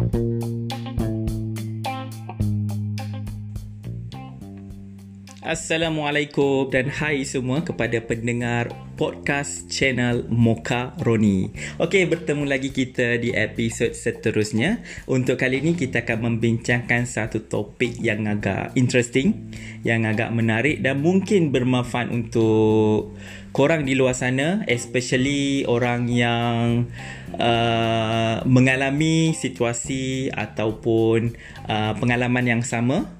Bye. Assalamualaikum dan hai semua kepada pendengar podcast channel Moka Roni. Okey, bertemu lagi kita di episod seterusnya. Untuk kali ini kita akan membincangkan satu topik yang agak interesting, yang agak menarik dan mungkin bermanfaat untuk korang di luar sana, especially orang yang uh, mengalami situasi ataupun uh, pengalaman yang sama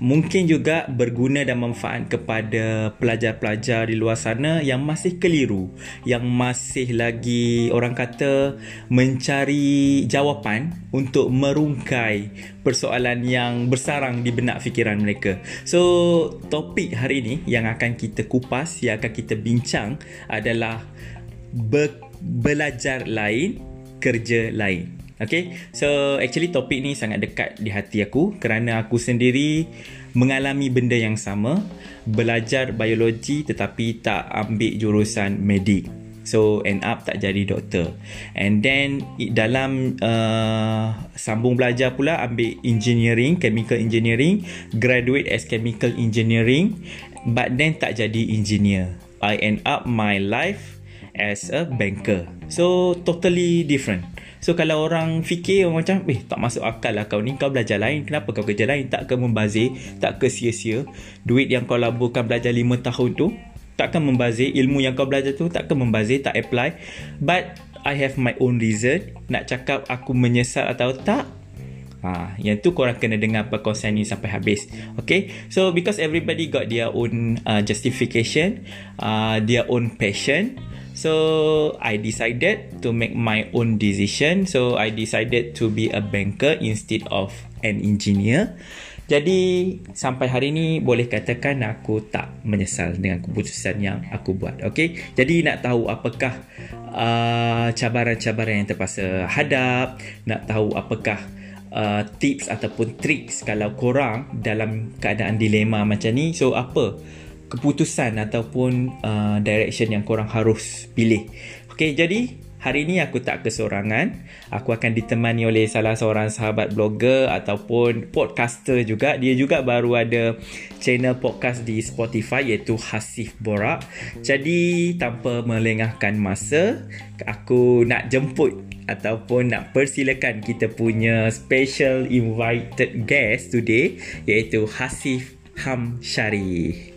mungkin juga berguna dan manfaat kepada pelajar-pelajar di luar sana yang masih keliru, yang masih lagi orang kata mencari jawapan untuk merungkai persoalan yang bersarang di benak fikiran mereka. So, topik hari ini yang akan kita kupas, yang akan kita bincang adalah be- belajar lain, kerja lain. Okay, so actually topik ni sangat dekat di hati aku kerana aku sendiri mengalami benda yang sama, belajar biologi tetapi tak ambil jurusan medik. So end up tak jadi doktor. And then dalam uh, sambung belajar pula ambil engineering, chemical engineering, graduate as chemical engineering but then tak jadi engineer. I end up my life as a banker. So totally different. So kalau orang fikir macam eh tak masuk akal lah kau ni kau belajar lain kenapa kau kerja lain tak ke membazir tak ke sia-sia duit yang kau laburkan belajar 5 tahun tu takkan membazir ilmu yang kau belajar tu takkan membazir tak apply but I have my own reason nak cakap aku menyesal atau tak Ha, yang tu korang kena dengar perkongsian ni sampai habis. Okay. So because everybody got their own uh, justification, uh, their own passion. So I decided to make my own decision. So I decided to be a banker instead of an engineer. Jadi sampai hari ni boleh katakan aku tak menyesal dengan keputusan yang aku buat. Okay. Jadi nak tahu apakah uh, cabaran-cabaran yang terpaksa hadap, nak tahu apakah uh, tips ataupun tricks kalau korang dalam keadaan dilema macam ni. So apa keputusan ataupun uh, direction yang korang harus pilih. Okay, jadi hari ini aku tak kesorangan. Aku akan ditemani oleh salah seorang sahabat blogger ataupun podcaster juga. Dia juga baru ada channel podcast di Spotify iaitu Hasif Borak. Jadi tanpa melengahkan masa, aku nak jemput ataupun nak persilakan kita punya special invited guest today iaitu Hasif Hamshari.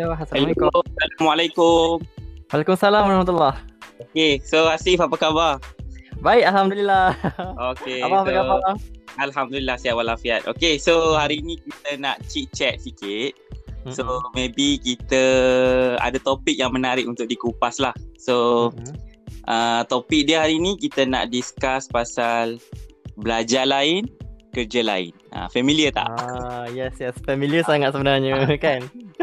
Hello, Assalamualaikum. Hello, Assalamualaikum. Waalaikumsalam warahmatullahi. Okay, so Asif apa khabar? Baik, Alhamdulillah. Okay, Abang apa so, khabar? Alhamdulillah sihat walafiat. Okay, so hari ni kita nak chit chat sikit. So Mm-mm. maybe kita ada topik yang menarik untuk dikupas lah. So Mm-mm. uh, topik dia hari ni kita nak discuss pasal belajar lain, kerja lain. Uh, familiar tak? Ah, yes, yes. Familiar sangat sebenarnya, kan?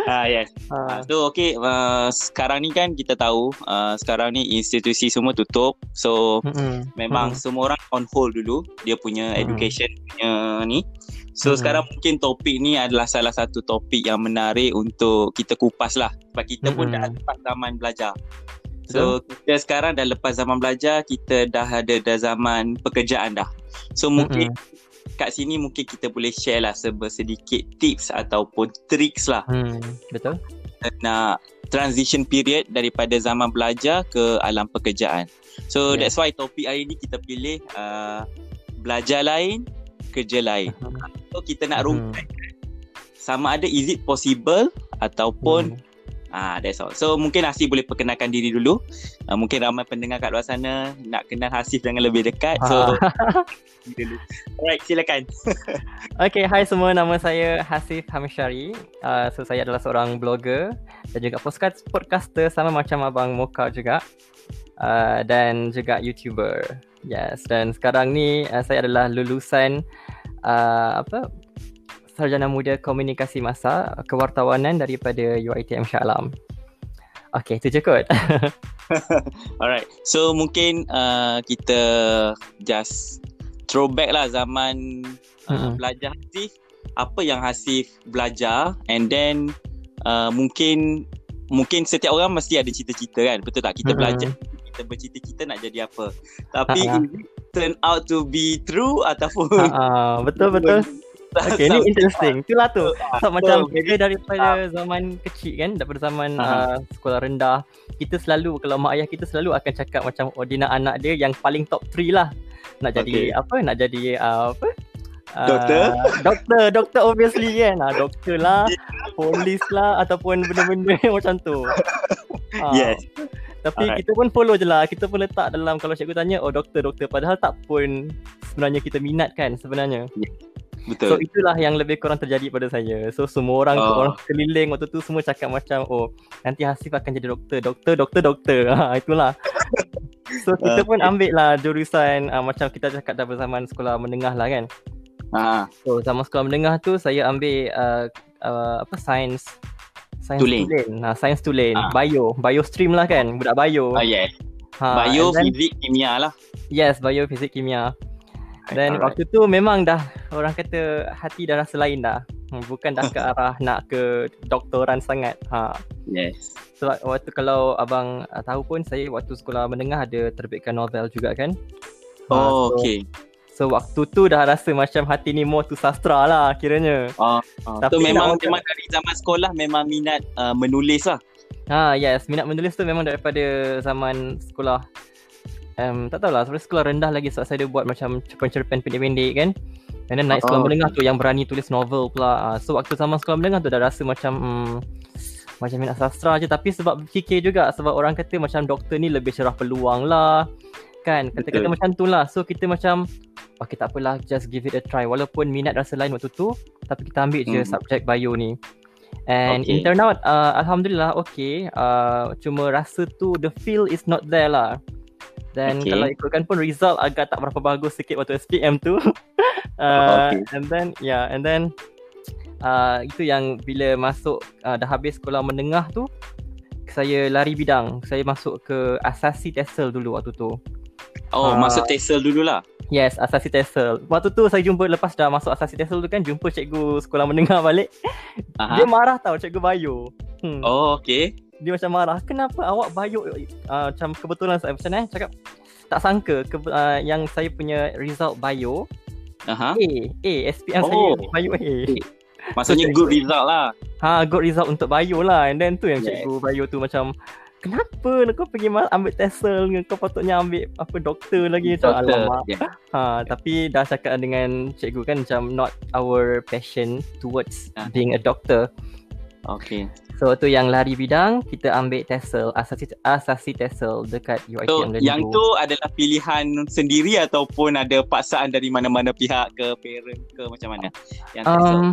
Ah yes. Ah, Uh, so okay, uh, sekarang ni kan kita tahu uh, sekarang ni institusi semua tutup. So mm-mm. memang Hmm. semua orang on hold dulu dia punya Hmm. education punya ni. So Hmm. sekarang mungkin topik ni adalah salah satu topik yang menarik untuk kita kupas lah. Sebab kita pun dah lepas zaman belajar. So kita sekarang dah lepas zaman belajar, kita dah ada dah zaman pekerjaan dah. So mungkin kat sini mungkin kita boleh share lah sedikit tips ataupun tricks lah Hmm, betul. nak transition period daripada zaman belajar ke alam pekerjaan. So Yeah. that's why topik hari ni kita pilih uh, belajar lain, kerja lain. Mhm. So kita nak Mhm. rungkai sama ada is it possible ataupun ah that's all. So mungkin Hasif boleh perkenalkan diri dulu. Uh, mungkin ramai pendengar kat luar sana nak kenal Hasif dengan lebih dekat. So Ah. dulu. Alright, silakan. Okay, hai semua. Nama saya Hasif Hamishari. Uh, so, saya adalah seorang blogger dan juga podcast podcaster sama macam Abang Moka juga. Uh, dan juga YouTuber. Yes, dan sekarang ni uh, saya adalah lulusan uh, apa sarjana muda komunikasi masa kewartawanan daripada UiTM Shah Alam. Okay, itu je kot. Alright. So mungkin uh, kita just throwback lah zaman uh, Mm-mm. belajar Hasif apa yang Hasif belajar and then uh, mungkin mungkin setiap orang mesti ada cita-cita kan betul tak kita Mm-mm. belajar kita bercita-cita nak jadi apa tapi it turn out to be true ataupun ah, betul betul. Okay, ni interesting. Itulah tu. So, macam jadi- kita daripada zaman kecil kan, daripada zaman Ah. uh, sekolah rendah, kita selalu kalau mak ayah kita selalu akan cakap macam oh dia nak anak dia yang paling top 3 lah. Nak jadi Okay. apa? Nak jadi uh, apa? Uh, Doktor? doktor, doktor obviously kan. Ah, doktor lah, polis lah ataupun benda-benda macam tu. Ah, Yes. Tapi Alright. kita pun follow je lah. Kita pun letak dalam kalau cikgu tanya, oh doktor, doktor. Padahal tak pun sebenarnya kita minat kan sebenarnya. So betul itulah yang lebih kurang terjadi pada saya. So semua orang Oh. orang keliling waktu tu semua cakap macam oh nanti Hasif akan jadi doktor, doktor, doktor, doktor. Ha itulah. So kita pun ambil lah jurusan uh, macam kita cakap dah zaman sekolah menengah lah kan. ha So zaman sekolah menengah tu saya ambil uh, uh, apa sains sains Tulen. tulen. Ha sains tulen, Ah. bio, bio stream lah kan, budak bio. oh, yes Ha, bio then- fizik kimia lah Yes, bio, fizik, kimia. Dan Alright. waktu tu memang dah orang kata hati dah rasa lain dah. Bukan dah ke arah nak ke doktoran sangat. Ha. yes Sebab waktu kalau abang uh, tahu pun saya waktu sekolah menengah ada terbitkan novel juga kan. Ha, oh so, okay So waktu tu dah rasa macam hati ni more to sastra lah kiranya. Oh, oh. Tapi so memang nak- memang dari zaman sekolah memang minat uh, menulis lah. Ha yes, minat menulis tu memang daripada zaman sekolah um, tak tahulah sebab sekolah rendah lagi sebab saya ada buat macam cerpen-cerpen pendek-pendek kan. And then naik sekolah Oh, menengah tu yang berani tulis novel pula. Uh, so waktu zaman sekolah menengah tu dah rasa macam hmm, macam minat sastra je tapi sebab fikir juga sebab orang kata macam doktor ni lebih cerah peluang lah. Kan kata-kata Betul. macam tu lah. So kita macam okay tak apalah just give it a try walaupun minat rasa lain waktu tu tapi kita ambil je Hmm. subjek bio ni. And Okay. in turn out uh, alhamdulillah okay. Uh, cuma rasa tu the feel is not there lah. Dan Okay. kalau ikutkan pun result agak tak berapa bagus sikit waktu SPM tu. uh, Okay. And then yeah, and then uh, itu yang bila masuk uh, dah habis sekolah menengah tu saya lari bidang. Saya masuk ke asasi TESOL dulu waktu tu. Oh, Ah. masuk TESOL dululah. Yes, asasi TESOL. Waktu tu saya jumpa lepas dah masuk asasi TESOL tu kan jumpa cikgu sekolah menengah balik. Aha. Dia marah tau cikgu bio. Hmm. Oh, okay. Dia macam marah. Kenapa awak bio uh, macam kebetulan saya macam eh cakap tak sangka ke, uh, yang saya punya result bio Aha. A, A SPM Oh. saya bio A. Maksudnya good result lah. Ha good result untuk bio lah and then tu yang Yes. cikgu bio tu macam Kenapa kau pergi ambil TESOL Kau patutnya ambil apa doktor lagi macam alamak. Yeah. Ha, tapi dah cakap dengan cikgu kan macam not our passion towards Ah. being a doctor. Okay. So tu yang lari bidang kita ambil TESOL asasi asasi TESOL dekat UiT So, Amdani yang tu adalah pilihan sendiri ataupun ada paksaan dari mana-mana pihak ke parent ke macam mana? Yang TESOL. um,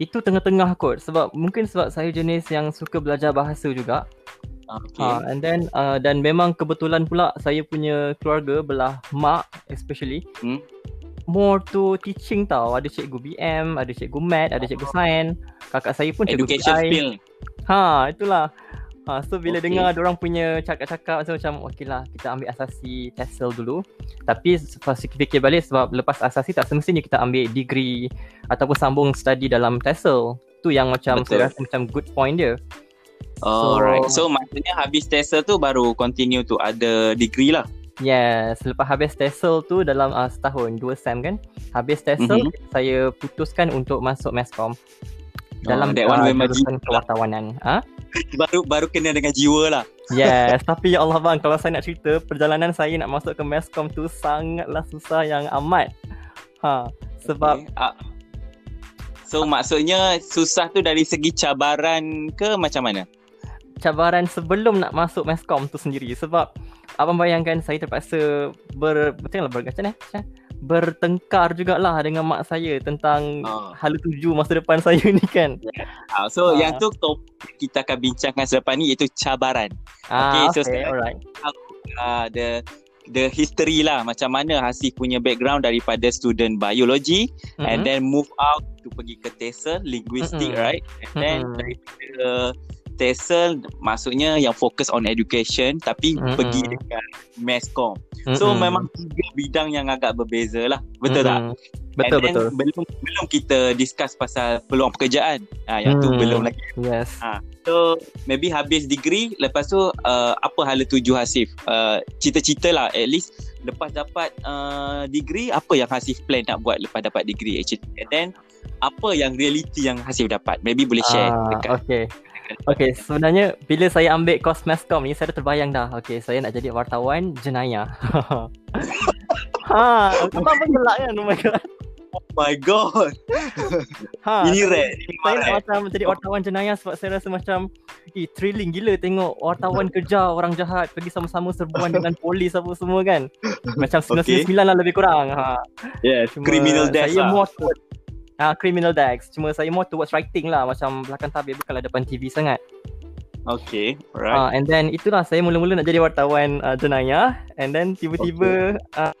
itu tengah-tengah kot sebab mungkin sebab saya jenis yang suka belajar bahasa juga. Okay. Ha, and then uh, dan memang kebetulan pula saya punya keluarga belah mak especially Hmm. More to teaching tau. Ada cikgu BM, ada cikgu mat, ada cikgu sains. Kakak saya pun cikgu Education PI. field. Ha, itulah. Ha, so bila Okay. dengar orang punya cakap-cakap so macam okey lah kita ambil asasi TESOL dulu. Tapi fikir balik sebab lepas asasi tak semestinya kita ambil degree ataupun sambung study dalam TESOL. Tu yang macam Betul. saya rasa macam good point dia. Oh, So- right. So maksudnya habis TESOL tu baru continue tu ada degree lah. Yes, lepas habis TESOL tu dalam uh, setahun, dua sem kan. Habis TESOL Mhm. saya putuskan untuk masuk Meskom. Dalam that one uh, jurusan kewartawanan. Ha? Baru baru kena dengan jiwa lah. Yes, tapi ya Allah bang, kalau saya nak cerita perjalanan saya nak masuk ke Meskom tu sangatlah susah yang amat. Ha, sebab Okay. Ah. So maksudnya susah tu dari segi cabaran ke macam mana? cabaran sebelum nak masuk Meskom tu sendiri sebab abang bayangkan saya terpaksa ber betul lah berkacau eh macam bertengkar jugalah dengan mak saya tentang Oh. hala tuju masa depan saya ni kan. Ah, so Ah. yang tu topik kita akan bincangkan selepas ni iaitu cabaran. Ah, so okay, sekarang- alright. Uh, the the history lah macam mana Hasif punya background daripada student biology mm-hmm. and then move out to pergi ke TESOL linguistic Mm-mm. right and then Mm-mm. daripada TESOL maksudnya yang fokus on education tapi Mm-mm. pergi dekat masscom. So Mm-mm. memang tiga bidang yang agak berbeza lah. Betul tak? Mm-mm. Betul And then betul. Belum belum kita discuss pasal peluang pekerjaan. Ah yang tu Hmm. belum lagi. Yes. So maybe habis degree lepas tu uh, apa hala tuju Hasif? Uh, cita-cita lah at least lepas dapat uh, degree apa yang Hasif plan nak buat lepas dapat degree actually. And then apa yang reality yang Hasif dapat? Maybe boleh share Ah, dekat. okay. Okay, sebenarnya bila saya ambil course Masscom ni, saya dah terbayang dah. Okay, saya nak jadi wartawan jenayah. ha, apa apa gelak kan? Oh my god. Oh my god. Ha, Ini rare. Ini saya nak macam jadi wartawan jenayah sebab saya rasa macam eh, thrilling gila tengok wartawan kejar orang jahat pergi sama-sama serbuan dengan polis apa semua kan. Macam 99 lah lebih kurang. Ha. Yes, Cuma criminal death saya lah. more Ah, criminal decks. Cuma saya more towards writing lah macam belakang tabir bukanlah depan TV sangat. Okay, Right. alright. Uh, and then itulah saya mula-mula nak jadi wartawan uh, jenayah and then tiba-tiba uh,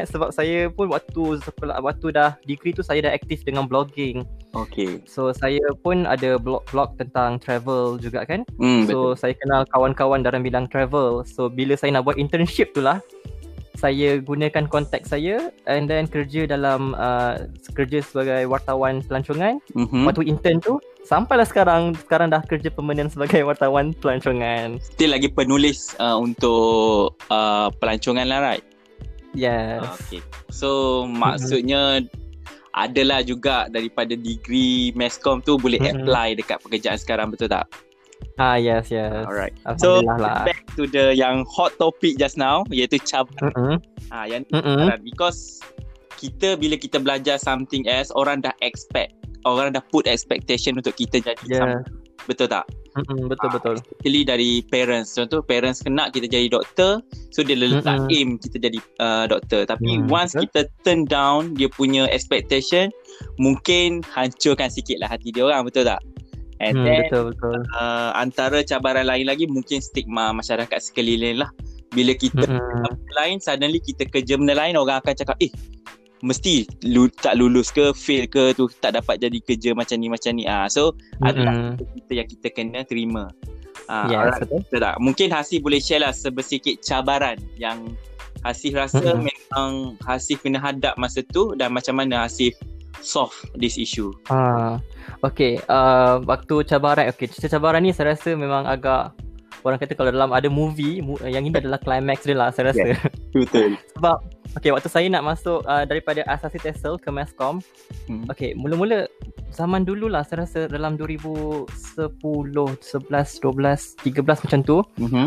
sebab saya pun waktu sekolah waktu dah degree tu saya dah aktif dengan blogging. Okay. So saya pun ada blog-blog tentang travel juga kan. Betul. So saya kenal kawan-kawan dalam bidang travel. So bila saya nak buat internship tu lah saya gunakan kontak saya and then kerja dalam uh, kerja sebagai wartawan pelancongan Mhm. waktu intern tu sampailah sekarang sekarang dah kerja permanent sebagai wartawan pelancongan. Still lagi penulis uh, untuk uh, pelancongan lah, right? Yes. Okay. So maksudnya adalah juga daripada degree Masscom tu boleh Mhm. apply dekat pekerjaan sekarang betul tak? Ah yes yes. Alright. So lah. back to the yang hot topic just now iaitu cabaran. Mm-mm. Ha, yang ni Mm-mm. cabaran because kita bila kita belajar something else orang dah expect orang dah put expectation untuk kita jadi Yeah. something. Betul tak? Mm-mm, betul Ah, betul. Especially dari parents. Contoh parents kena kita jadi doktor, so dia letak Mm-mm. aim kita jadi uh, doktor. Tapi Mm, once betul. kita turn down dia punya expectation, mungkin hancurkan sikit lah hati dia orang, betul tak? And Hmm, then betul betul. uh, antara cabaran lain lagi mungkin stigma masyarakat sekeliling lah. Bila kita benda lain, suddenly kita kerja benda lain, orang akan cakap, eh, mesti lu, tak lulus ke, fail ke tu, tak dapat jadi kerja macam ni, macam ni. Ah, so, adalah Mm-mm. kita yang kita kena terima. Ah, Yes alright. betul. Betul tak? Mungkin Hasif boleh share lah sebesikit cabaran yang Hasif rasa Mm-mm. memang Hasif kena hadap masa tu dan macam mana Hasif solve this issue. Ah, okay. Uh, waktu cabaran, okay. Cerita cabaran ni saya rasa memang agak orang kata kalau dalam ada movie, yang ini adalah climax dia lah saya rasa. Betul. Sebab okay waktu saya nak masuk uh, daripada Asasi TESOL ke Masscom, Hmm. okay mula-mula zaman dulu lah saya rasa dalam 2010, 11, 12, 13 macam tu, Mm-hmm.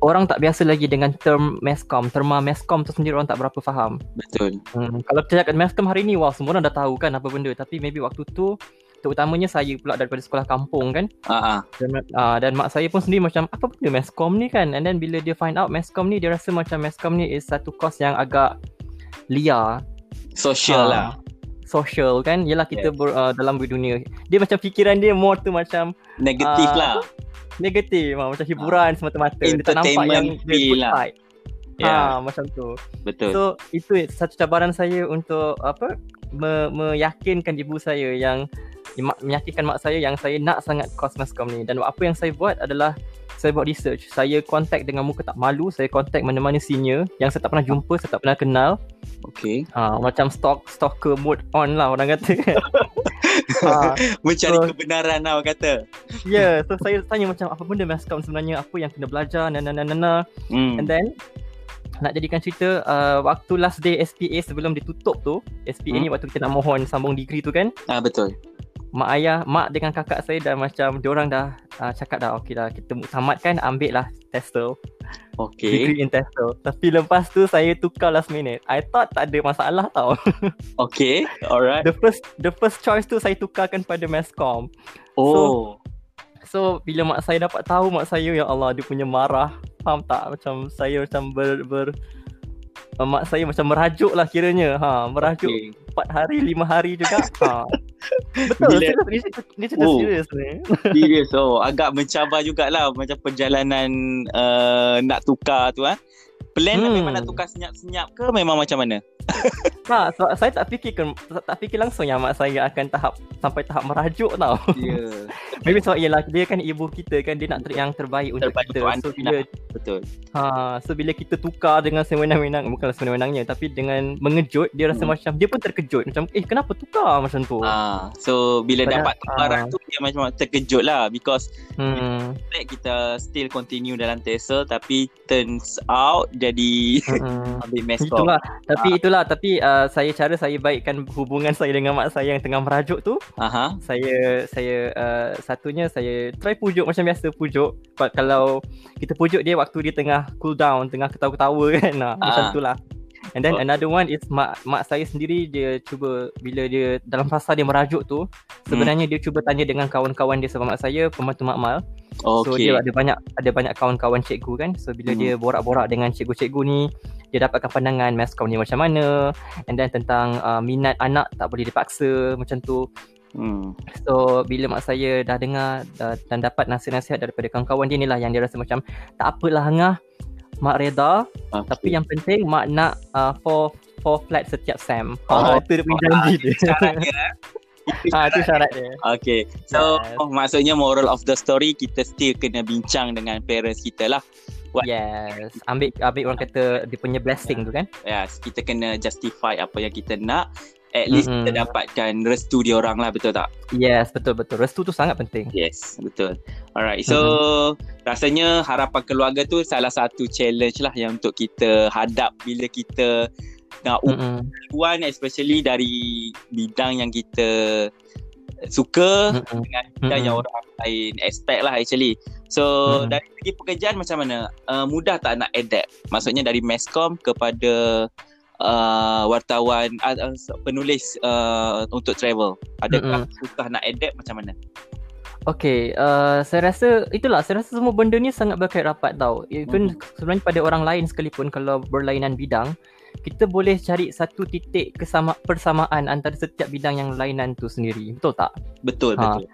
Orang tak biasa lagi dengan term Masscom. Terma Masscom tu sendiri orang tak berapa faham. Betul. Hmm, kalau kita cakap Masscom hari ni, wow semua orang dah tahu kan apa benda. Tapi maybe waktu tu, terutamanya saya pula daripada sekolah kampung kan. Ah, ah. Dan, uh, dan mak saya pun sendiri macam apa benda Masscom ni kan. And then bila dia find out Masscom ni, dia rasa macam Masscom ni is satu course yang agak liar. Social Ah, lah. Social kan. Yelah kita Yes. ber, uh, dalam dunia. Dia macam fikiran dia more tu macam Negatif ah, lah. negatif. Uh, macam hiburan semata-mata. Dia tak nampak yang dia good lah. side. Ya, Ha, macam tu. betul. So itu satu cabaran saya untuk apa me, meyakinkan ibu saya yang meyakinkan mak saya yang saya nak sangat course Masscom ni dan apa yang saya buat adalah saya buat research. Saya contact dengan muka tak malu, saya contact mana-mana senior yang saya tak pernah jumpa, saya tak pernah kenal. Okay. Ha, macam stalk stalker mode on lah orang kata. ha, Mencari So- kebenaran lah orang kata. yeah, so saya tanya macam apa benda Masscom sebenarnya, apa yang kena belajar, na na na na na. Hmm. And then nak jadikan cerita uh, waktu last day SPA sebelum ditutup tu SPA Hmm. ni waktu kita nak mohon sambung degree tu kan Ah, betul. Mak ayah mak dengan kakak saya dah macam diorang dah uh, cakap dah okey dah kita tamatkan ambil lah TESOL Okay. degree in TESOL tapi lepas tu saya tukar last minute I thought tak ada masalah tau Okay. Alright. the first the first choice tu saya tukarkan pada Masscom Oh. So bila mak saya dapat tahu mak saya ya Allah dia punya marah faham tak macam saya macam ber, ber mak saya macam merajuk lah kiranya ha merajuk Okay. empat hari lima hari juga ha betul Bila- serius ni cerita, ni cerita Oh. serius ni Serius oh agak mencabar jugalah macam perjalanan uh, nak tukar tu ah. Plan hmm. Hmm. memang nak tukar senyap-senyap ke memang macam mana? Tak, so, saya tak fikir tak, tak fikir langsung yang mak saya akan tahap sampai tahap merajuk tau. Ya. Yeah. Maybe sebab ialah dia kan ibu kita kan dia nak ter- yang terbaik untuk Terbaik kita. untuk so bila Betul. ha so bila kita tukar dengan sewenang-wenang bukanlah sewenang-wenangnya tapi dengan mengejut dia rasa Hmm. macam dia pun terkejut macam eh kenapa tukar macam tu. Ah, so bila Padahal- dapat tawaran ah. tu dia macam terkejut lah because Hmm. kita still continue dalam TESOL tapi turns out jadi Mm-mm. ambil com. Itulah tapi Ah. Itulah tapi uh, saya cara saya baikkan hubungan saya dengan mak saya yang tengah merajuk tu Aha. saya saya uh, satunya saya try pujuk macam biasa pujuk But kalau kita pujuk dia waktu dia tengah cool down tengah ketawa-ketawa kan nah, macam Ah. tu lah and then Oh. another one is mak mak saya sendiri dia cuba bila dia dalam fasa dia merajuk tu sebenarnya dia cuba tanya dengan kawan-kawan dia sebab mak saya pembantu makmal So Okay. dia ada banyak ada banyak kawan-kawan cikgu kan. So bila Hmm. dia borak-borak dengan cikgu-cikgu ni, dia dapatkan pandangan mascom ni macam mana and then tentang uh, minat anak tak boleh dipaksa macam tu. Hmm. So bila mak saya dah dengar dah, dan dapat nasihat-nasihat daripada kawan-kawan dia ni lah yang dia rasa macam tak apalah Hangah, mak reda Okay. tapi yang penting mak nak uh, four four flat setiap sem. Oh, Oh, itu dia punya janji dia. syarat Itu Ah itu syarat dia. Okay. So Yes. oh, maksudnya moral of the story kita still kena bincang dengan parents kita lah. What- Yes. Ambil ambil orang kata dia punya blessing tu kan. Yes, kita kena justify apa yang kita nak. At least Mm-mm. kita dapatkan restu dia orang lah betul tak? Yes, betul betul. Restu tu sangat penting. Yes, betul. Alright, so rasanya harapan keluarga tu salah satu challenge lah yang untuk kita hadap bila kita nak Mm-mm. uban especially dari bidang yang kita suka Mm-mm. dengan bidang yang orang lain expect lah actually. So Mm-mm. dari segi pekerjaan macam mana? Uh, mudah tak nak adapt? Maksudnya dari Mescom kepada uh, wartawan uh, uh, penulis uh, untuk travel. Adakah susah nak adapt macam mana? Okay, uh, saya rasa itulah saya rasa semua benda ni sangat berkait rapat tau. Even sebenarnya pada orang lain sekalipun kalau berlainan bidang, kita boleh cari satu titik kesama persamaan antara setiap bidang yang lainan tu sendiri. Betul tak? Betul, Ha. betul.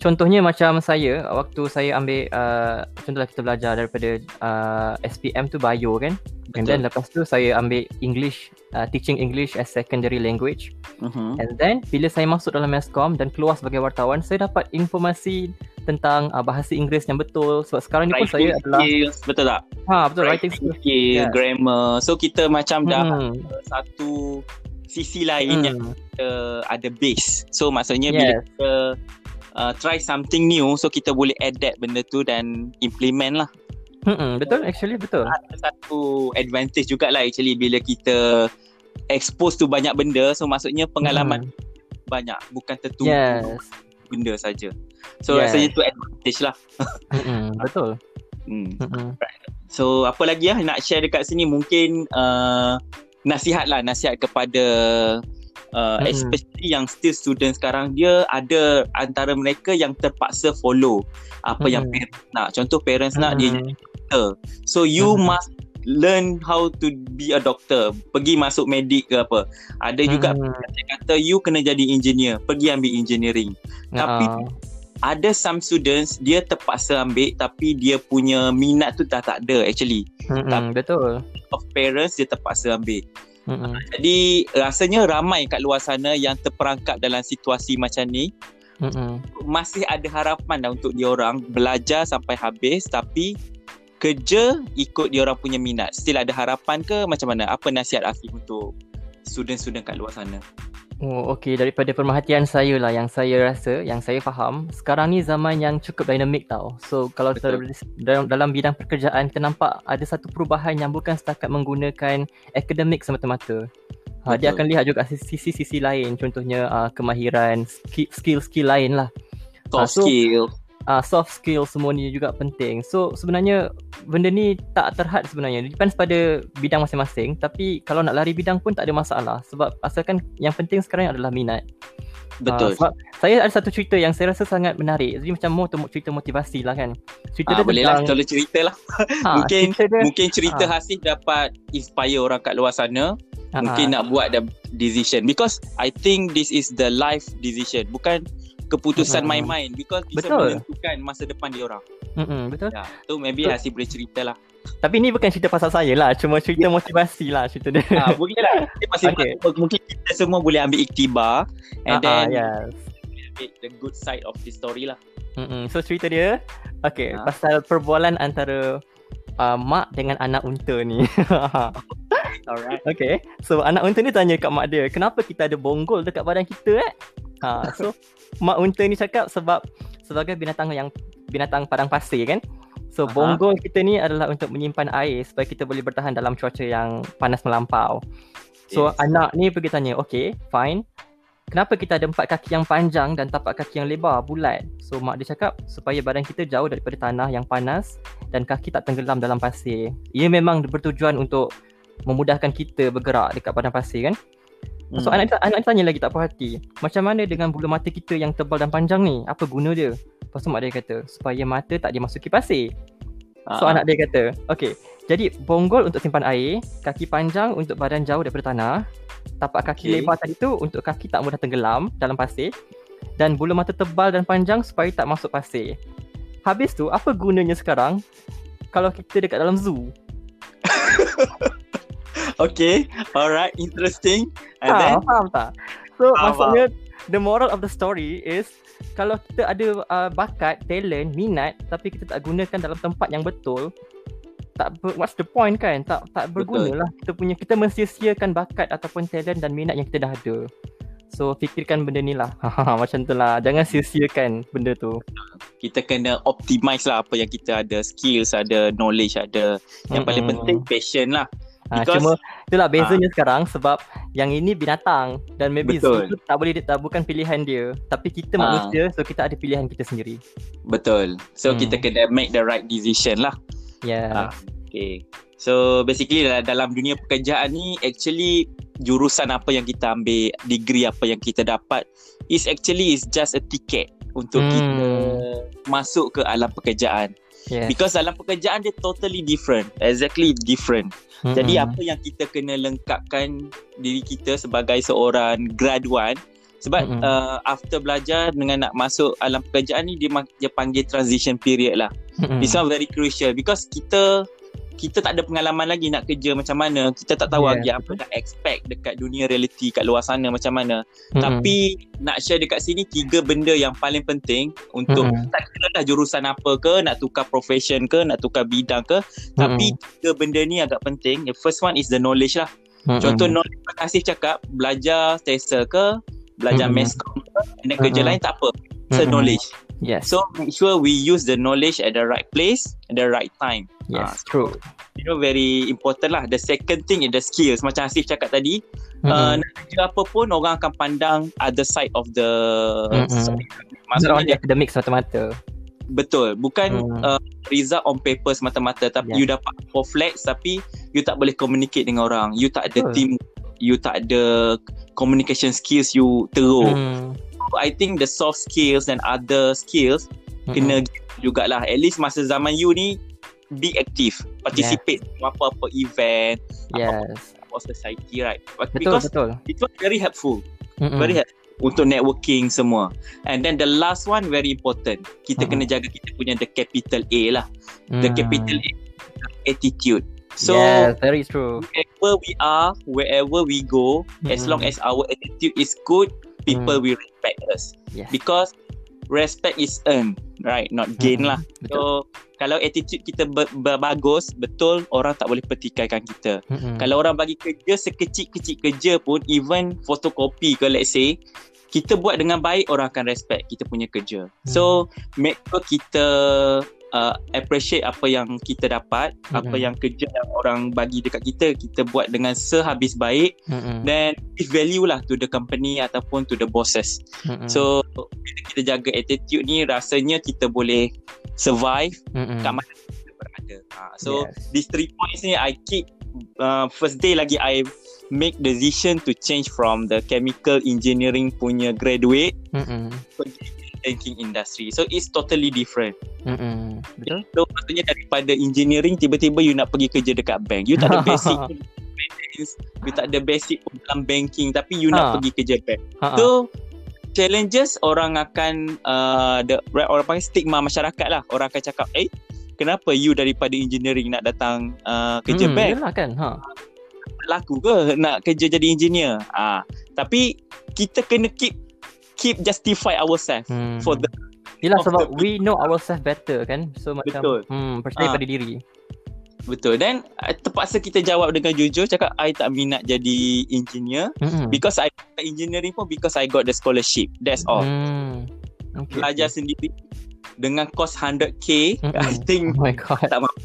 Contohnya macam saya waktu saya ambil uh, contohlah kita belajar daripada uh, SPM tu bio kan. And then lepas tu saya ambil English uh, teaching English as secondary language. Uh-huh. And then bila saya masuk dalam Mescom dan keluar sebagai wartawan, saya dapat informasi tentang uh, bahasa Inggeris yang betul sebab sekarang ni pun saya adalah skills, betul tak? ha betul writing skill. skill, Yeah. grammar. So kita macam dah Hmm. satu sisi lain yang Hmm. kita ada base. So maksudnya bila Yes. kita uh, try something new, so kita boleh adapt benda tu dan implement lah. Hmm, betul actually betul. Ada satu advantage jugalah actually bila kita expose tu banyak benda. So maksudnya pengalaman banyak, bukan tertumpu Yes. benda saja. So Yes. rasanya tu advantage lah. Hmm, betul. Hmm. Hmm. So apa lagi lah nak share dekat sini mungkin uh, nasihat lah nasihat kepada uh, Mm-mm. especially yang still student sekarang dia ada antara mereka yang terpaksa follow apa yang Mm-mm. parents nak. Contoh parents nak dia jadi doktor. So you Mm-mm. must learn how to be a doctor. Pergi masuk medik ke apa. Ada juga Hmm. kata you kena jadi engineer. Pergi ambil engineering. Tapi Ah. Ada some students dia terpaksa ambil tapi dia punya minat tu dah tak ada actually. Hmm, betul. Of parents dia terpaksa ambil. Hmm. Jadi rasanya ramai kat luar sana yang terperangkap dalam situasi macam ni Hmm. masih ada harapan dah untuk diorang belajar sampai habis tapi kerja ikut diorang punya minat. Still ada harapan ke macam mana? Apa nasihat Afif untuk student-student kat luar sana? Oh, okay. Daripada pemerhatian saya lah yang saya rasa, yang saya faham, sekarang ni zaman yang cukup dinamik tau. So, kalau Betul. dalam, dalam bidang pekerjaan, kita nampak ada satu perubahan yang bukan setakat menggunakan akademik semata-mata. Ha, dia akan lihat juga sisi-sisi lain, contohnya uh, kemahiran, ski- skill-skill lain lah. Ah, Soft so- skill. Uh, soft skill semua ni juga penting. So sebenarnya benda ni tak terhad sebenarnya. Depends pada bidang masing-masing. Tapi kalau nak lari bidang pun tak ada masalah. Sebab asalkan yang penting sekarang adalah minat. Betul. Uh, sebab saya ada satu cerita yang saya rasa sangat menarik. Jadi macam mau cerita motivasi lah kan. Cerita Ah, dia boleh lah, tentang tolong cerita lah. ha, mungkin cerita dia, Mungkin cerita Ah. Hasif dapat inspire orang kat luar sana. ah, Mungkin nak buat the decision. Because I think this is the life decision. Bukan keputusan Mm-mm. main-main. Because bisa Betul. menentukan masa depan dia orang. mm-mm, betul. Ya. So maybe Betul. Hasif boleh cerita lah. Tapi ni bukan cerita pasal saya lah. Cuma cerita motivasi lah cerita dia. Ah, boleh lah. Masih Okay. mungkin kita semua boleh ambil iktibar and ah, then yes. the good side of the story lah. Mm-mm. So cerita dia Okay Ha. Pasal perbualan antara uh, Mak dengan anak unta ni Alright. Okay So anak unta ni tanya kat mak dia Kenapa kita ada bonggol dekat badan kita eh ha, So Mak unta ni cakap sebab Sebagai binatang yang Binatang padang pasir kan So Aha. bonggol kita ni adalah untuk menyimpan air Supaya kita boleh bertahan dalam cuaca yang panas melampau So Yes. anak ni pergi tanya Okay fine Kenapa kita ada empat kaki yang panjang dan tapak kaki yang lebar, bulat? So mak dia cakap supaya badan kita jauh daripada tanah yang panas dan kaki tak tenggelam dalam pasir. Ia memang bertujuan untuk memudahkan kita bergerak dekat padang pasir kan? Hmm. So anak anak tanya lagi tak puas hati. Macam mana dengan bulu mata kita yang tebal dan panjang ni? Apa guna dia? Lepas tu mak dia kata supaya mata tak dimasuki pasir. So Ah, anak dia kata, okay, jadi bonggol untuk simpan air, kaki panjang untuk badan jauh daripada tanah, tapak kaki Okay. lebar tadi tu untuk kaki tak mudah tenggelam dalam pasir, dan bulu mata tebal dan panjang supaya tak masuk pasir. Habis tu, apa gunanya sekarang kalau kita dekat dalam zoo? Okay. Alright. Interesting. And Ha, then faham tak? So Faham, maksudnya the moral of the story is kalau kita ada uh, bakat, talent, minat tapi kita tak gunakan dalam tempat yang betul tak ber, what's the point kan? Tak tak berguna lah kita punya kita mensia-siakan bakat ataupun talent dan minat yang kita dah ada. So fikirkan benda ni lah. Macam tu lah. Jangan sia-siakan benda tu. kita kena optimize lah apa yang kita ada. Skills ada, knowledge ada. Yang paling Mm-mm. penting passion lah. Ha, Because- cuma itulah bezanya sekarang sebab yang ini binatang dan maybe zoo Betul. tu tak boleh tak bukan pilihan dia tapi kita Ah. manusia so kita ada pilihan kita sendiri. Betul. So Hmm. kita kena make the right decision lah. Yeah. Ah, Okay. So basically dal- dalam dunia pekerjaan ni actually jurusan apa yang kita ambil, degree apa yang kita dapat is actually is just a ticket untuk Hmm. kita masuk ke alam pekerjaan. Yes. Because dalam pekerjaan dia totally different. Exactly different. Mm-mm. Jadi apa yang kita kena lengkapkan diri kita sebagai seorang graduan sebab Mm-mm. uh, after belajar dengan nak masuk alam pekerjaan ni dia, dia panggil transition period lah. Mm-mm. This one very crucial because kita kita tak ada pengalaman lagi nak kerja macam mana. Kita tak tahu Yeah, lagi apa nak expect dekat dunia reality kat luar sana macam mana. Mm-mm. Tapi nak share dekat sini tiga benda yang paling penting untuk Mm-mm. tak kira dah jurusan apa ke, nak tukar profession ke, nak tukar bidang ke. Tapi tiga benda ni agak penting. The first one is the knowledge lah. Mm-mm. Contoh knowledge Pak Kasif cakap belajar TESA ke, belajar Mm-mm. MESCOM ke, dan kerja Mm-mm. lain tak apa. It's a Mm-mm. knowledge. Yes. So make sure we use the knowledge at the right place at the right time. yes, ah, true. You know very important lah. The second thing is the skills. Macam Hasif cakap tadi, uh, Mm-mm. nak kerja apa pun orang akan pandang other side of the Mm-mm. sorry. Maksudnya dia academic semata-mata. betul. Bukan Hmm. uh, result on paper semata-mata tapi Yeah. you dapat four flags tapi you tak boleh communicate dengan orang. You tak ada Betul. team you tak ada communication skills you teruk. Mm. I think the soft skills and other skills Mm-mm. kena jugalah at least masa zaman you ni be active participate yeah. apa-apa event Yes. apa society right But Betul, because betul. it was very helpful Mm-mm. very helpful untuk networking semua and then the last one very important kita Mm-mm. kena jaga kita punya the capital A lah the Mm. capital A attitude so yes, very true. wherever we are wherever we go as Mm-mm. long as our attitude is good people Mm. will respect us Yes. because respect is earned right not gain Mm-mm. lah Betul. so kalau attitude kita ber, bagus betul orang tak boleh pertikaikan kita Mm-mm. kalau orang bagi kerja sekecil-kecil kerja pun even fotokopi ke let's say kita buat dengan baik orang akan respect kita punya kerja so make sure kita uh, appreciate apa yang kita dapat apa Mm-mm. yang kerja yang orang bagi dekat kita kita buat dengan sehabis baik then give value lah to the company ataupun to the bosses Mm-mm. So bila kita jaga attitude ni rasanya kita boleh survive Mm-mm. kat mana kita berada. Ha, so Yes. these three points ni I keep uh, first day lagi I make decision to change from the chemical engineering punya graduate pergi ke banking industry. So it's totally different. Mm-mm. Betul? So maksudnya daripada engineering tiba-tiba you nak pergi kerja dekat bank. You tak ada basic finance, you tak ada basic dalam banking tapi you Ha. nak pergi kerja bank. Ha-ha. So challenges orang akan uh, the, orang panggil stigma masyarakat lah. Orang akan cakap, eh kenapa you daripada engineering nak datang uh, kerja Hmm, bank? Yelah kan. Ha. Laku ke nak kerja jadi engineer? Ah, tapi kita kena keep keep justify ourselves Hmm. for the Yelah of sebab the- we know ourselves better kan. So macam Betul. hmm percaya Ah. pada diri. betul dan uh, terpaksa kita jawab dengan jujur cakap I tak minat jadi engineer Hmm. because I engineering pun because I got the scholarship. That's all. Hmm. Okay. Belajar sendiri dengan kos 100k Mm-mm. I think Oh my god. tak mampu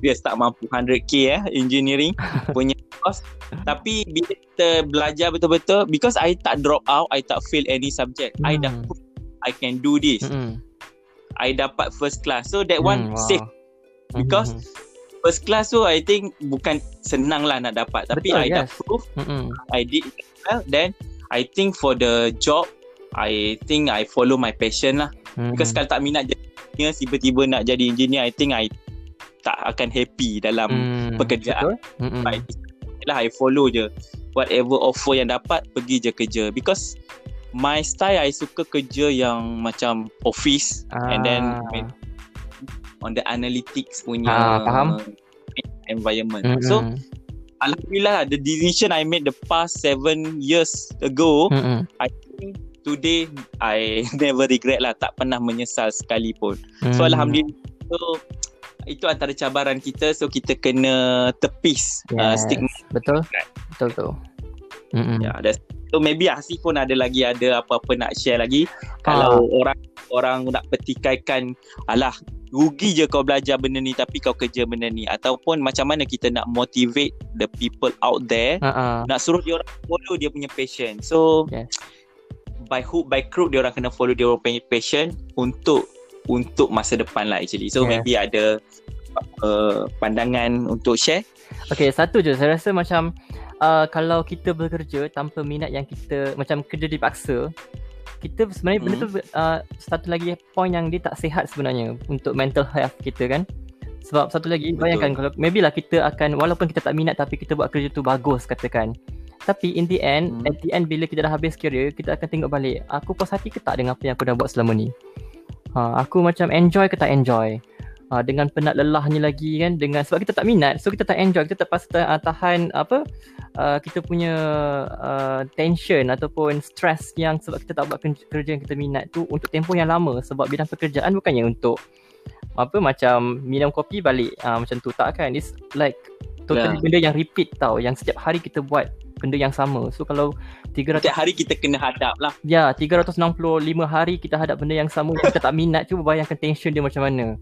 yes tak mampu 100k eh engineering punya kos tapi bila kita belajar betul-betul because I tak drop out I tak fail any subject I dah Hmm. prove I can do this Hmm. I dapat first class so that one Hmm, wow. safe Because Hmm. first class tu I think bukan senang lah nak dapat tapi Betul, I dah yes. prove Hmm. I did well then I think for the job I think I follow my passion lah Hmm. because kalau tak minat jadi engineer tiba-tiba nak jadi engineer I think I tak akan happy dalam Hmm. pekerjaan. Betul. Hmm. Lah I follow je whatever offer yang dapat pergi je kerja because my style I suka kerja yang macam office and then Ah. on the analytics punya Ah, faham. environment Hmm. so alhamdulillah the decision I made the past seven years ago Hmm. I think today I never regret lah tak pernah menyesal sekalipun so Hmm. alhamdulillah so itu antara cabaran kita so kita kena tepis uh, Yes. stigma Betul. Betul tu. Hmm. Ya, that's, so maybe Hasif pun ada lagi ada apa-apa nak share lagi. Kalau orang orang nak petikaikan, alah rugi je kau belajar benda ni tapi kau kerja benda ni ataupun macam mana kita nak motivate the people out there Ha. nak suruh dia orang follow dia punya passion. So Yes. by hook by crook dia orang kena follow dia orang punya passion untuk untuk masa depan lah actually. So Yes. maybe ada uh, pandangan untuk share. Okay, satu je. Saya rasa macam uh, kalau kita bekerja tanpa minat yang kita macam kerja dipaksa, kita sebenarnya benda tu uh, satu lagi point yang dia tak sihat sebenarnya untuk mental health kita kan. Sebab satu lagi Betul. bayangkan kalau maybe lah kita akan walaupun kita tak minat tapi kita buat kerja tu bagus katakan. Tapi in the end, Hmm. at the end bila kita dah habis career, kita akan tengok balik, aku puas hati ke tak dengan apa yang aku dah buat selama ni? Ha, aku macam enjoy ke tak enjoy? uh, dengan penat lelahnya lagi kan dengan sebab kita tak minat. So kita tak enjoy kita terpaksa ta- uh, tahan apa uh, kita punya uh, tension ataupun stress yang sebab kita tak buat kerja, yang kita minat tu untuk tempoh yang lama. Sebab bidang pekerjaan bukannya untuk apa macam minum kopi balik. Uh, macam tu tak kan? It's like totally Ya. benda yang repeat tau yang setiap hari kita buat benda yang sama so kalau 300 Setiap hari kita kena hadap lah. Ya, 365 hari kita hadap benda yang sama kita tak minat. Cuba bayangkan tension dia macam mana.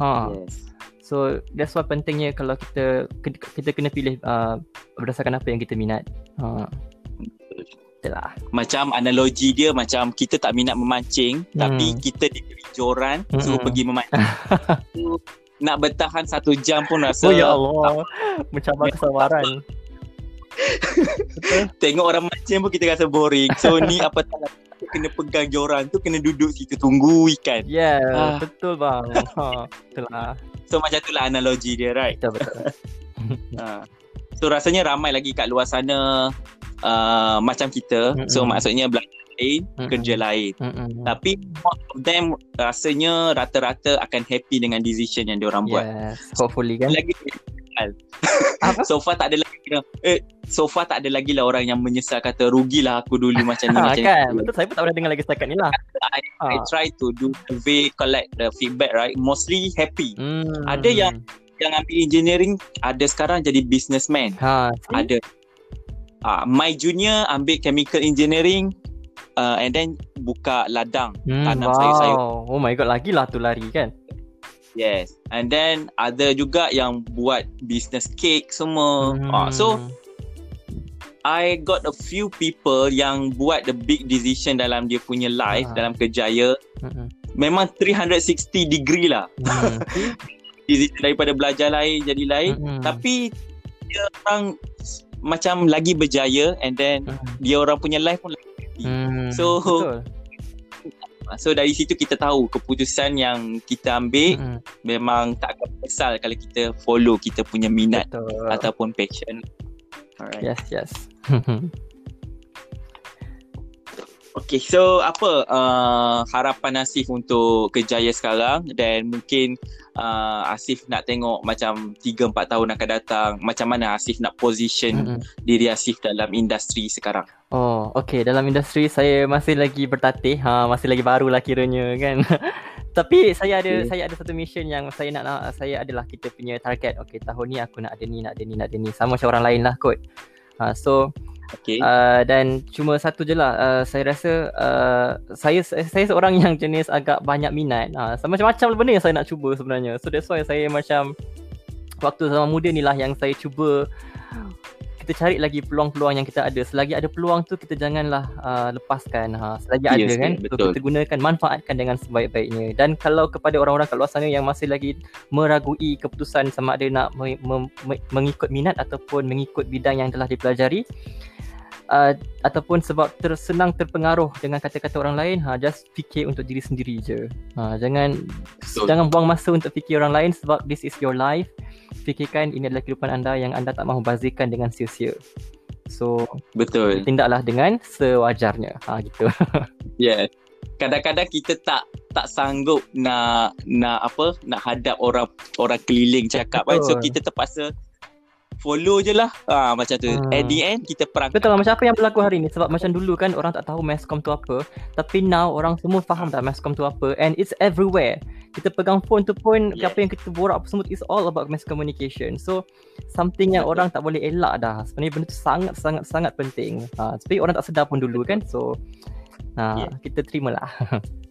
Ha. Yes. So that's why pentingnya kalau kita kita kena pilih uh, berdasarkan apa yang kita minat. Ha. Itulah. Macam analogi dia macam kita tak minat memancing Hmm. tapi kita diberi joran suruh Mm-mm. pergi memancing. Nak bertahan satu jam pun rasa oh ya Allah. Mencabar kesabaran. Tengok orang mancing pun kita rasa boring. So ni apa tak kena pegang joran tu kena duduk situ tunggu ikan. Yeah, Ah. betul bang. Ha. So macam itulah analogi dia right. Betul betul. Ha. So rasanya ramai lagi kat luar sana uh, macam kita. So Mm-mm. maksudnya belajar lain, Mm-mm. kerja lain. Mm-mm. Tapi most of them rasanya rata-rata akan happy dengan decision yang diorang buat. Yes, hopefully kan. Lagi Apa? so far tak ada lagi eh so far tak ada lagi lah orang yang menyesal kata rugilah aku dulu macam ni Ha, macam kan. ni. Betul saya pun tak pernah dengar lagi setakat ni lah. I, I Ha. try to do survey collect the feedback right mostly happy. Hmm. Ada yang- Yang ambil engineering ada sekarang jadi businessman. ha, see? Ada. Uh, my junior ambil chemical engineering uh, and then buka ladang Hmm, tanam wow. sayur-sayur. Oh my god, lagi lah tu lari kan. Yes. And then ada juga yang buat business cake semua. Hmm. Uh, so I got a few people yang buat the big decision dalam dia punya life Ah. dalam kerjaya. Hmm. Memang 360 degree lah. Hmm. Decision daripada belajar lain jadi lain. Hmm. Tapi dia orang macam lagi berjaya and then Hmm. dia orang punya life pun lagi happy. Hmm. So- betul. So dari situ kita tahu keputusan yang kita ambil Hmm. memang tak akan menyesal kalau kita follow kita punya minat Betul. ataupun passion. Alright. Yes, yes. Okay, so apa uh, harapan Nasif untuk kejaya sekarang dan mungkin uh, Asif nak tengok macam 3 4 tahun akan datang macam mana Asif nak position mm-hmm. diri Asif dalam industri sekarang? Oh okay. Dalam industri saya masih lagi bertatih. Ha masih lagi baru lah kiranya kan? Tapi saya ada okay. saya ada satu mission yang saya nak nak saya adalah kita punya target. Okay tahun ni aku nak ada ni nak ada ni nak ada ni. Sama macam orang lain lah kot. Ha so Okay. Uh, dan cuma satu je lah uh, Saya rasa uh, saya, saya seorang yang jenis agak banyak minat uh, Macam-macam benda yang saya nak cuba sebenarnya So that's why saya macam Waktu zaman muda ni lah yang saya cuba kita cari lagi peluang-peluang yang kita ada. Selagi ada peluang tu kita janganlah uh, lepaskan. Ha, selagi yes, ada kan, betul. So, kita gunakan manfaatkan dengan sebaik-baiknya. Dan kalau kepada orang-orang kat luar sana yang masih lagi meragui keputusan sama ada nak me- me- me- mengikut minat ataupun mengikut bidang yang telah dipelajari, Uh, ataupun sebab tersenang terpengaruh dengan kata-kata orang lain ha just fikir untuk diri sendiri je ha jangan so, jangan buang masa untuk fikir orang lain sebab this is your life fikirkan ini adalah kehidupan anda yang anda tak mahu bazirkan dengan sia-sia. So, betul. Tindaklah dengan sewajarnya. Ha gitu. Yeah. Kadang-kadang kita tak tak sanggup nak nak apa? Nak hadap orang orang keliling cakap kan. So kita terpaksa follow je lah. Ha, Macam tu. Hmm. At the end Kita perang. Betul lah Macam apa yang berlaku hari ni? Sebab macam dulu kan Orang tak tahu Masscom tu apa. Tapi now Orang semua faham dah Masscom tu apa. And it's everywhere. Kita pegang phone tu pun yeah. Apa yang kita borak apa semua It's all about mass communication. So Something yang Betul. orang tak boleh elak dah. Sebenarnya benda tu sangat Sangat sangat penting. Ha, Tapi orang tak sedar pun dulu kan? So ha, yeah. Kita terimalah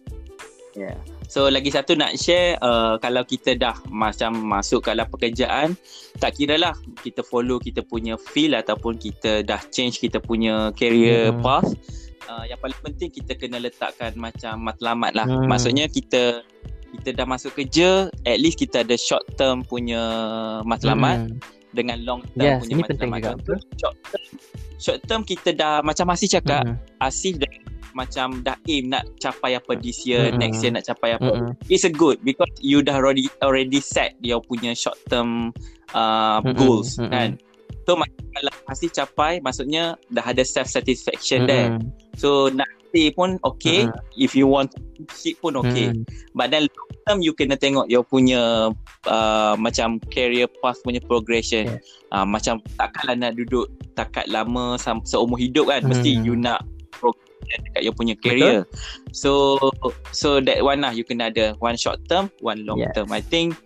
Yeah. So lagi satu nak share uh, kalau kita dah macam masuk ke dalam pekerjaan tak kira lah kita follow kita punya feel ataupun kita dah change kita punya career hmm. path uh, yang paling penting kita kena letakkan macam matlamat lah hmm. maksudnya kita kita dah masuk kerja at least kita ada short term punya matlamat hmm. dengan long term yes, punya matlamat short term, short term kita dah macam masih cakap hmm. Asif dah macam dah aim nak capai apa this year, mm-hmm. next year nak capai apa. Mm-hmm. It's a good because you dah already already set your punya short term uh, mm-hmm. goals mm-hmm. kan. So kalau masih capai maksudnya dah ada self satisfaction mm-hmm. there. So nak stay pun okay mm-hmm. if you want keep pun okay. Mm-hmm. But then long term you kena tengok your punya uh, macam career path punya progression. Yeah. Uh, macam takkanlah nak duduk takat lama seumur hidup kan. Mm-hmm. Mesti you nak dekat you punya career. Betul? So so that one lah you kena ada one short term, one long yes. term. I think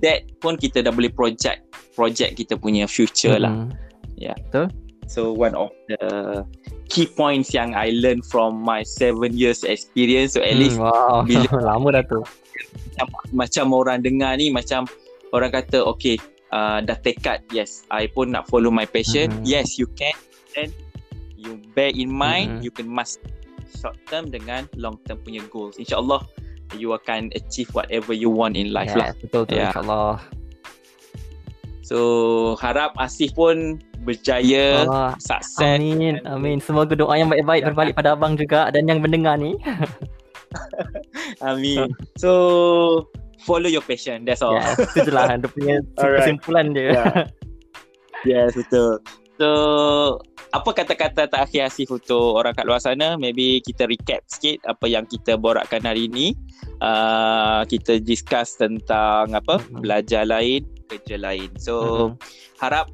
that pun kita dah boleh project project kita punya future mm-hmm. lah. Yeah. Betul. So one of the key points yang I learn from my seven years experience. So at mm, least wow. bila lama dah tu. Macam, macam orang dengar ni macam orang kata okay uh, dah tekad yes I pun nak follow my passion. Mm-hmm. Yes you can. Then you bear in mind mm-hmm. you can master short term dengan long term punya goals. Insyaallah you akan achieve whatever you want in life yeah, lah betul tu yeah. insyaallah. So harap Asif pun berjaya Allah. sukses. Amin amin. Semoga doa yang baik-baik berbalik pada abang juga dan yang mendengar ni. Amin. So follow your passion that's all. Yeah, itu je lah dia punya kesimpulan dia. Yeah. yes betul So apa kata-kata terakhir Asif untuk orang kat luar sana maybe kita recap sikit apa yang kita borakkan hari ini uh, kita discuss tentang apa mm-hmm. belajar lain kerja lain so mm-hmm. harap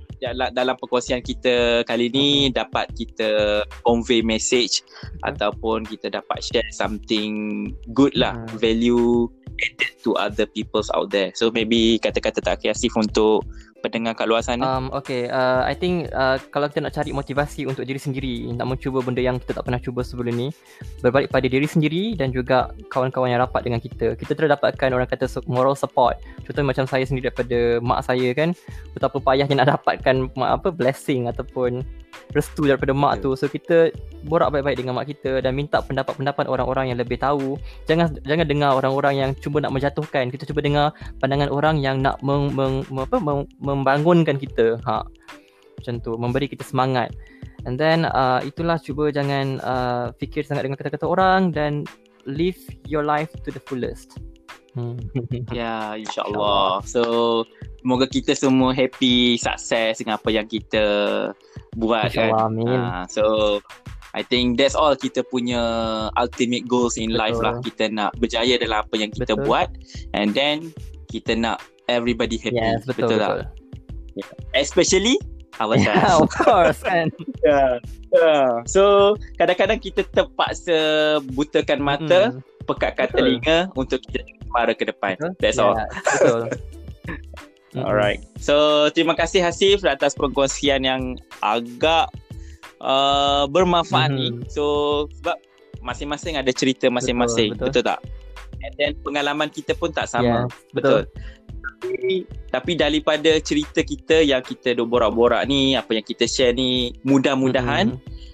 dalam perkongsian kita kali ini mm-hmm. dapat kita convey message mm-hmm. ataupun kita dapat share something good lah mm-hmm. value added to other peoples out there so maybe kata-kata terakhir Asif untuk pendengar kat luar sana? Um, okay, uh, I think uh, kalau kita nak cari motivasi untuk diri sendiri, nak mencuba benda yang kita tak pernah cuba sebelum ni, berbalik pada diri sendiri dan juga kawan-kawan yang rapat dengan kita. Kita telah dapatkan orang kata moral support. Contohnya macam saya sendiri daripada mak saya kan, betapa payahnya nak dapatkan apa blessing ataupun restu daripada mak tu. So kita borak baik-baik dengan mak kita dan minta pendapat-pendapat orang-orang yang lebih tahu. Jangan jangan dengar orang-orang yang cuba nak menjatuhkan. Kita cuba dengar pandangan orang yang nak meng, meng, apa, meng, membangunkan kita. Ha. Macam tu, memberi kita semangat. And then uh, itulah cuba jangan uh, fikir sangat dengan kata-kata orang dan live your life to the fullest. Hmm. ya, insyaAllah. So, semoga kita semua happy, sukses dengan apa yang kita buat kan. Amin. Uh, so I think that's all kita punya ultimate goals in Betul. life lah. Kita nak berjaya dalam apa yang kita Betul. buat and then kita nak everybody happy. Yes, betul, betul. betul. tak? Yeah. Especially ourselves. Yeah, of course kan. yeah. yeah. So, kadang-kadang kita terpaksa butakan mata, mm. pekatkan betul. telinga untuk kita mara ke depan. Betul. That's yeah, all. Betul. Alright. So, terima kasih Hasif atas perkongsian yang agak uh, bermanfaat mm-hmm. ni. So, sebab masing-masing ada cerita masing-masing. Betul, betul. betul tak? And then pengalaman kita pun tak sama. Yeah, betul. betul. Tapi, tapi daripada cerita kita yang kita duk borak-borak ni, apa yang kita share ni, mudah-mudahan mm-hmm.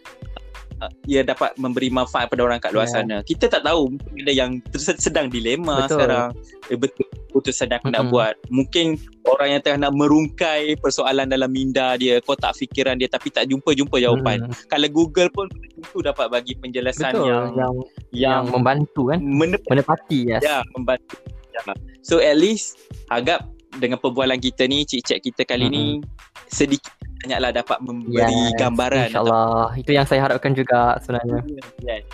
Uh, ia dapat memberi manfaat pada orang kat luar yeah. sana. Kita tak tahu mungkin ada yang sedang dilema betul. sekarang. Eh, betul keputusan yang aku mm-hmm. nak buat. Mungkin orang yang tengah nak merungkai persoalan dalam minda dia, kotak fikiran dia tapi tak jumpa-jumpa jawapan. Mm-hmm. Kalau Google pun tentu dapat bagi penjelasan Betul. yang, yang yang membantu kan. Menep- menepati yes. Ya, membantu. Ya. So at least agak dengan perbualan kita ni, cik-cik kita kali mm-hmm. ni sedikit banyaklah dapat memberi yes, gambaran. InsyaAllah. Itu yang saya harapkan juga sebenarnya. Yes.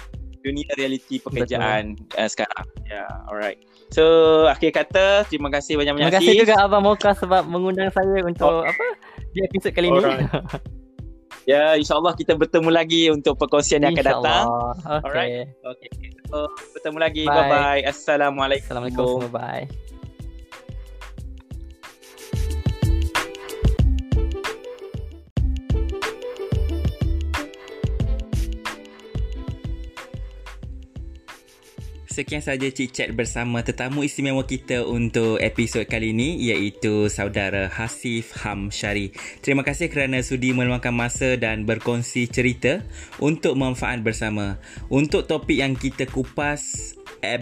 Dunia realiti pekerjaan uh, sekarang. Ya, yeah, alright. So akhir kata terima kasih banyak-banyak Terima kasih juga Abang Moka sebab mengundang saya untuk oh. apa di episod kali Alright. ni. ya insyaAllah kita bertemu lagi untuk perkongsian yang akan datang. Okay. Alright. Okay. So, bertemu lagi. Bye bye. Assalamualaikum. Assalamualaikum. Bye. Sekian saja cik-chat bersama tetamu istimewa kita untuk episod kali ini iaitu saudara Hasif Hamshari. Terima kasih kerana sudi meluangkan masa dan berkongsi cerita untuk manfaat bersama. Untuk topik yang kita kupas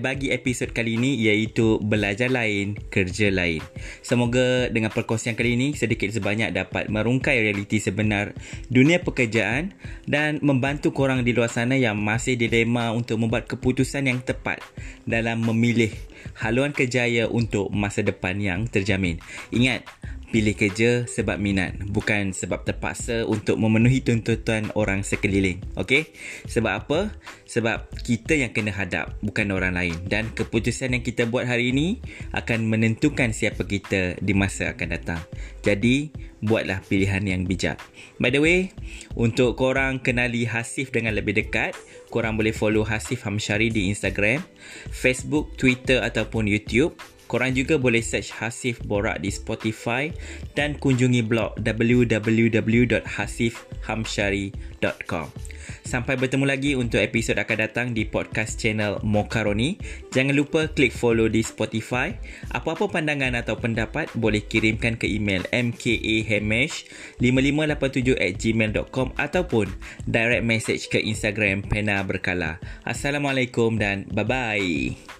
bagi episod kali ini iaitu belajar lain, kerja lain. Semoga dengan perkongsian kali ini sedikit sebanyak dapat merungkai realiti sebenar dunia pekerjaan dan membantu korang di luar sana yang masih dilema untuk membuat keputusan yang tepat dalam memilih haluan kejaya untuk masa depan yang terjamin. Ingat, pilih kerja sebab minat bukan sebab terpaksa untuk memenuhi tuntutan orang sekeliling okey sebab apa? Sebab kita yang kena hadap bukan orang lain. Dan keputusan yang kita buat hari ini akan menentukan siapa kita di masa akan datang. Jadi buatlah pilihan yang bijak. By the way untuk korang kenali Hasif dengan lebih dekat korang boleh follow Hasif Hamshari di Instagram Facebook Twitter ataupun YouTube Korang juga boleh search Hasif Borak di Spotify dan kunjungi blog www.hasifhamshari.com. Sampai bertemu lagi untuk episod akan datang di podcast channel Mokaroni. Jangan lupa klik follow di Spotify. Apa-apa pandangan atau pendapat boleh kirimkan ke email mkahemesh5587 at gmail.com ataupun direct message ke Instagram Pena Berkala. Assalamualaikum dan bye-bye.